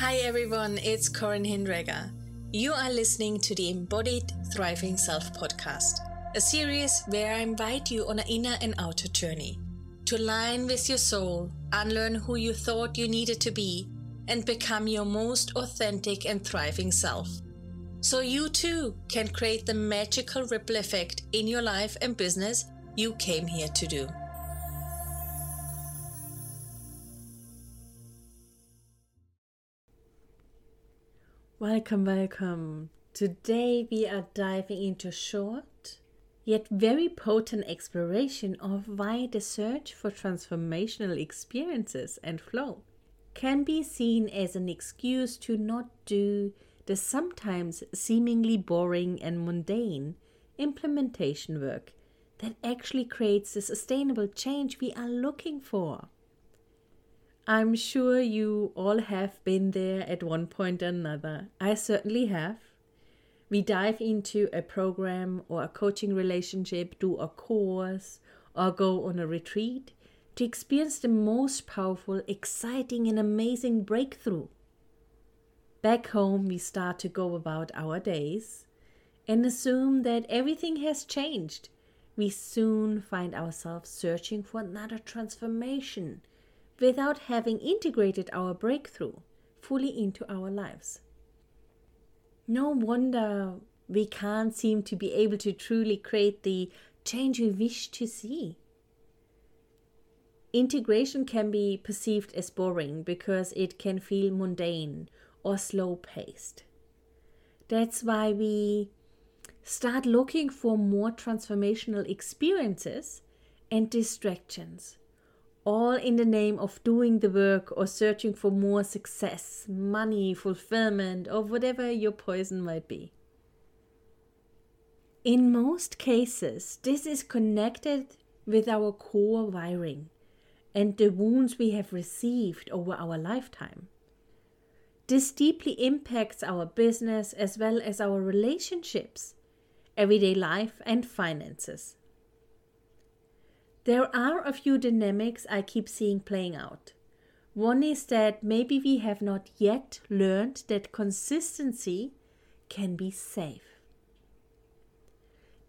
Hi everyone, it's Corin Hinderegger. You are listening to the Embodied Thriving Self podcast, a series where I invite you on an inner and outer journey to align with your soul, unlearn who you thought you needed to be, and become your most authentic and thriving self. So you too can create the magical ripple effect in your life and business you came here to do. Welcome, welcome. Today we are diving into short yet very potent exploration of why the search for transformational experiences and flow can be seen as an excuse to not do the sometimes seemingly boring and mundane implementation work that actually creates the sustainable change we are looking for. I'm sure you all have been there at one point or another. I certainly have. We dive into a program or a coaching relationship, do a course, or go on a retreat to experience the most powerful, exciting, and amazing breakthrough. Back home, we start to go about our days and assume that everything has changed. We soon find ourselves searching for another transformation without having integrated our breakthrough fully into our lives. No wonder we can't seem to be able to truly create the change we wish to see. Integration can be perceived as boring because it can feel mundane or slow paced. That's why we start looking for more transformational experiences and distractions all in the name of doing the work or searching for more success, money, fulfillment, or whatever your poison might be. In most cases, this is connected with our core wiring and the wounds we have received over our lifetime. This deeply impacts our business as well as our relationships, everyday life, and finances. There are a few dynamics I keep seeing playing out. One is that maybe we have not yet learned that consistency can be safe.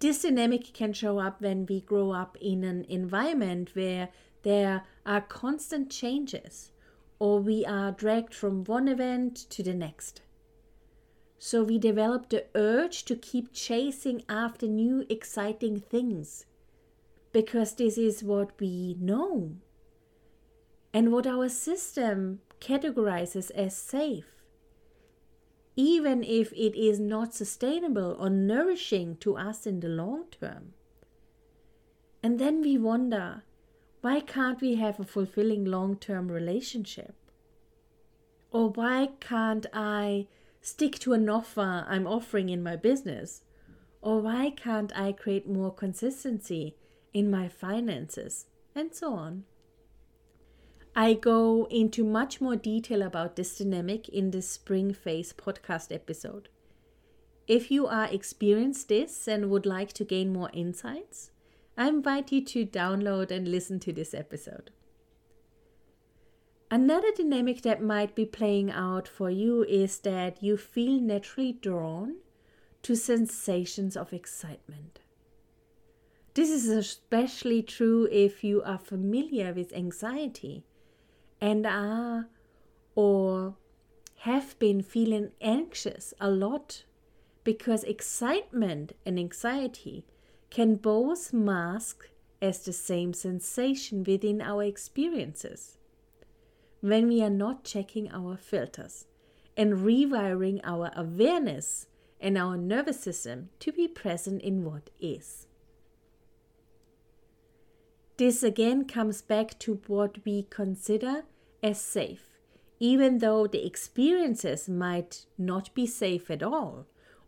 This dynamic can show up when we grow up in an environment where there are constant changes or we are dragged from one event to the next. So we develop the urge to keep chasing after new exciting things because this is what we know and what our system categorizes as safe, even if it is not sustainable or nourishing to us in the long term. And then we wonder why can't we have a fulfilling long term relationship? Or why can't I stick to an offer I'm offering in my business? Or why can't I create more consistency in my finances, and so on. I go into much more detail about this dynamic in the Spring Phase podcast episode. If you are experienced this and would like to gain more insights, I invite you to download and listen to this episode. Another dynamic that might be playing out for you is that you feel naturally drawn to sensations of excitement. This is especially true if you are familiar with anxiety and are or have been feeling anxious a lot because excitement and anxiety can both mask as the same sensation within our experiences when we are not checking our filters and rewiring our awareness and our nervous system to be present in what is. This again comes back to what we consider as safe, even though the experiences might not be safe at all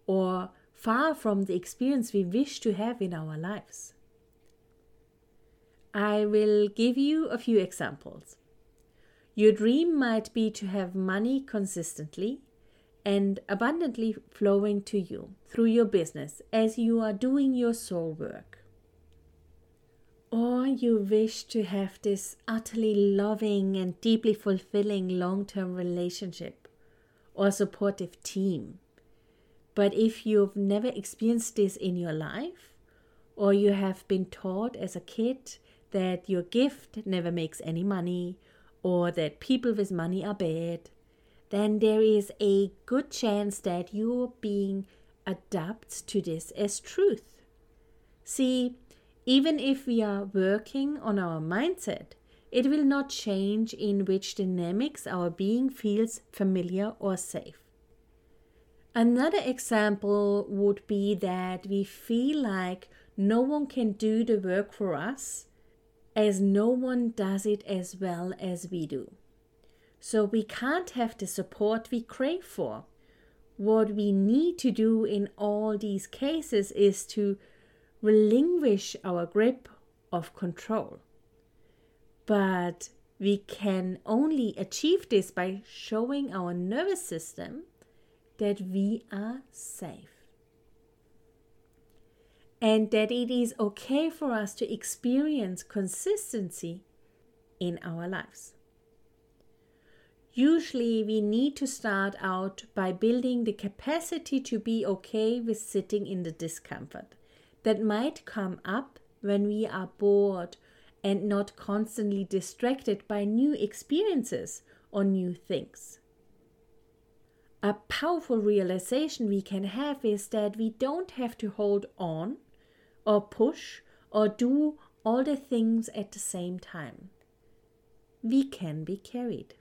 or far from the experience we wish to have in our lives. I will give you a few examples. Your dream might be to have money consistently and abundantly flowing to you through your business as you are doing your soul work or you wish to have this utterly loving and deeply fulfilling long term relationship or supportive team. But if you've never experienced this in your life, or you have been taught as a kid that your gift never makes any money, or that people with money are bad, then there is a good chance that you're being adapted to this as truth. See, even if we are working on our mindset, it will not change in which dynamics our being feels familiar or safe. Another example would be that we feel like no one can do the work for us as no one does it as well as we do. So we can't have the support we crave for. What we need to do in all these cases is to relinquish our grip of control. But we can only achieve this by showing our nervous system that we are safe. And that it is okay for us to experience consistency in our lives. Usually, we need to start out by building the capacity to be okay with sitting in the discomfort that might come up when we are bored and not constantly distracted by new experiences or new things. A powerful realization we can have is that we don't have to hold on or push or do all the things at the same time. We can be carried.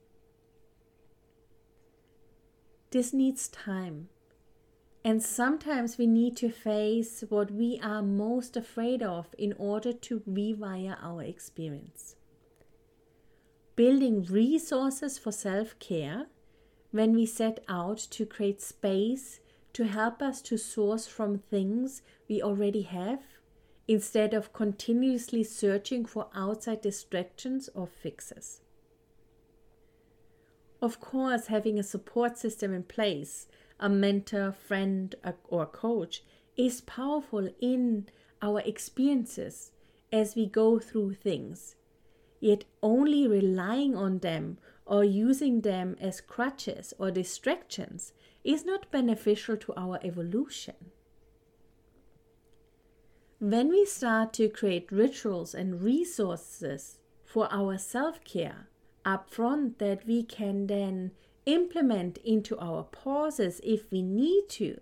This needs time and sometimes we need to face what we are most afraid of in order to rewire our experience. Building resources for self care when we set out to create space to help us to source from things we already have instead of continuously searching for outside distractions or fixes. Of course, having a support system in place a mentor, friend, or coach is powerful in our experiences as we go through things. Yet only relying on them or using them as crutches or distractions is not beneficial to our evolution. When we start to create rituals and resources for our self care upfront that we can then implement into our pauses if we need to,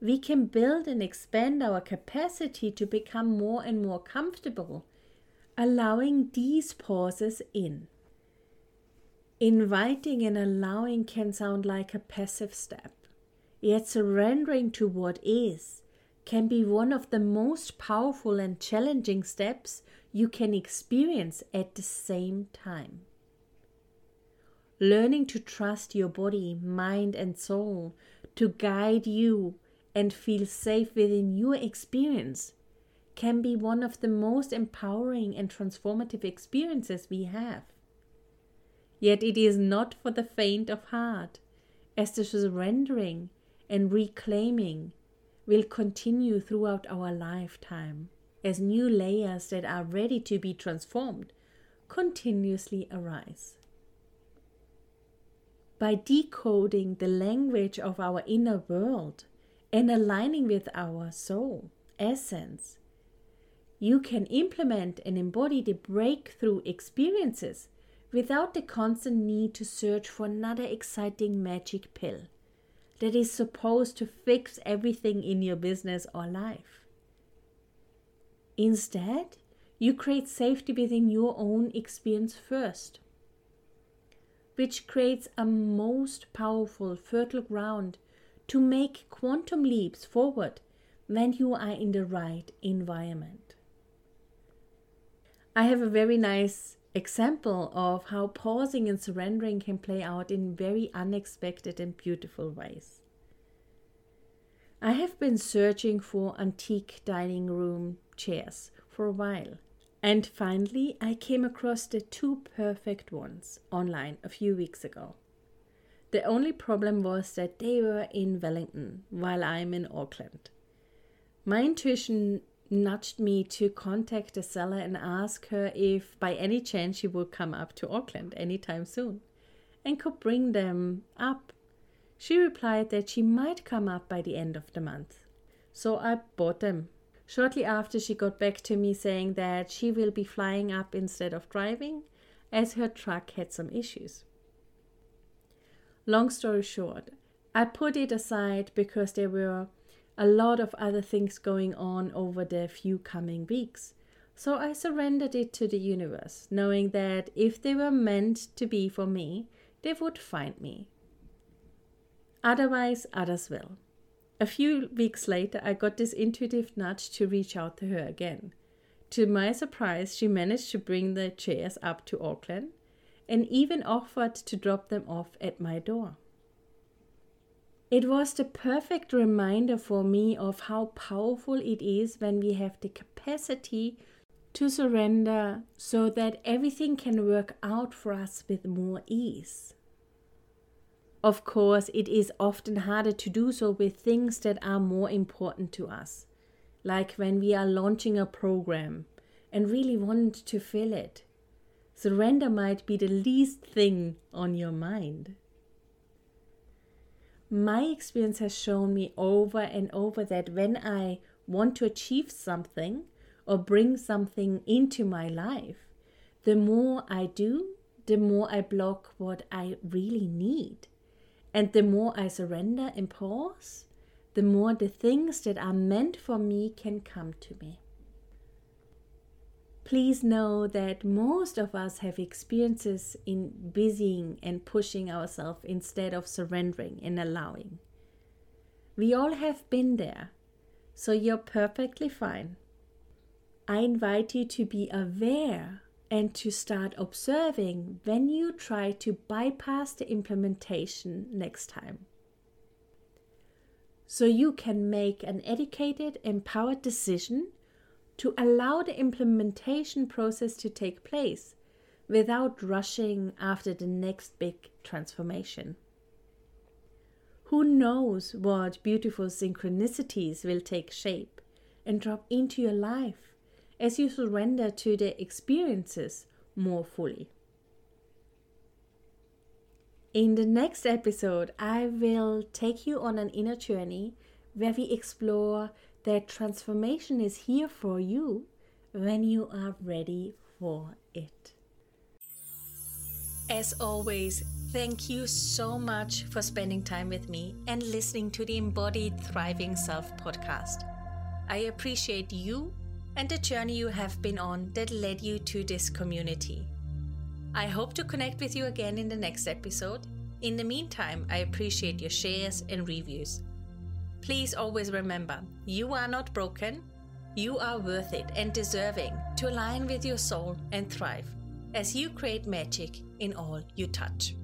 we can build and expand our capacity to become more and more comfortable, allowing these pauses in. Inviting and allowing can sound like a passive step, yet surrendering to what is can be one of the most powerful and challenging steps you can experience at the same time. Learning to trust your body, mind, and soul to guide you and feel safe within your experience can be one of the most empowering and transformative experiences we have. Yet it is not for the faint of heart, as the surrendering and reclaiming will continue throughout our lifetime as new layers that are ready to be transformed continuously arise by decoding the language of our inner world and aligning with our soul essence, you can implement and embody the breakthrough experiences without the constant need to search for another exciting magic pill that is supposed to fix everything in your business or life. Instead, you create safety within your own experience first which creates a most powerful fertile ground to make quantum leaps forward when you are in the right environment. I have a very nice example of how pausing and surrendering can play out in very unexpected and beautiful ways. I have been searching for antique dining room chairs for a while and finally, I came across the two perfect ones online a few weeks ago. The only problem was that they were in Wellington while I'm in Auckland. My intuition nudged me to contact the seller and ask her if by any chance she would come up to Auckland anytime soon and could bring them up She replied that she might come up by the end of the month. So I bought them. Shortly after, she got back to me saying that she will be flying up instead of driving as her truck had some issues. Long story short, I put it aside because there were a lot of other things going on over the few coming weeks. So I surrendered it to the universe, knowing that if they were meant to be for me, they would find me. Otherwise, others will. A few weeks later, I got this intuitive nudge to reach out to her again. To my surprise, she managed to bring the chairs up to Auckland and even offered to drop them off at my door. It was the perfect reminder for me of how powerful it is when we have the capacity to surrender so that everything can work out for us with more ease. Of course, it is often harder to do so with things that are more important to us, like when we are launching a program and really want to fill it. Surrender might be the least thing on your mind. My experience has shown me over and over that when I want to achieve something or bring something into my life, the more I do, the more I block what I really need. And the more I surrender and pause, the more the things that are meant for me can come to me. Please know that most of us have experiences in busying and pushing ourselves instead of surrendering and allowing. We all have been there, so you're perfectly fine. I invite you to be aware and to start observing when you try to bypass the implementation next time. So you can make an educated, empowered decision to allow the implementation process to take place without rushing after the next big transformation. Who knows what beautiful synchronicities will take shape and drop into your life as you surrender to the experiences more fully. In the next episode, I will take you on an inner journey where we explore that transformation is here for you when you are ready for it. As always, thank you so much for spending time with me and listening to the Embodied Thriving Self podcast. I appreciate you and the journey you have been on that led you to this community. I hope to connect with you again in the next episode. In the meantime, I appreciate your shares and reviews. Please always remember you are not broken, you are worth it and deserving to align with your soul and thrive as you create magic in all you touch.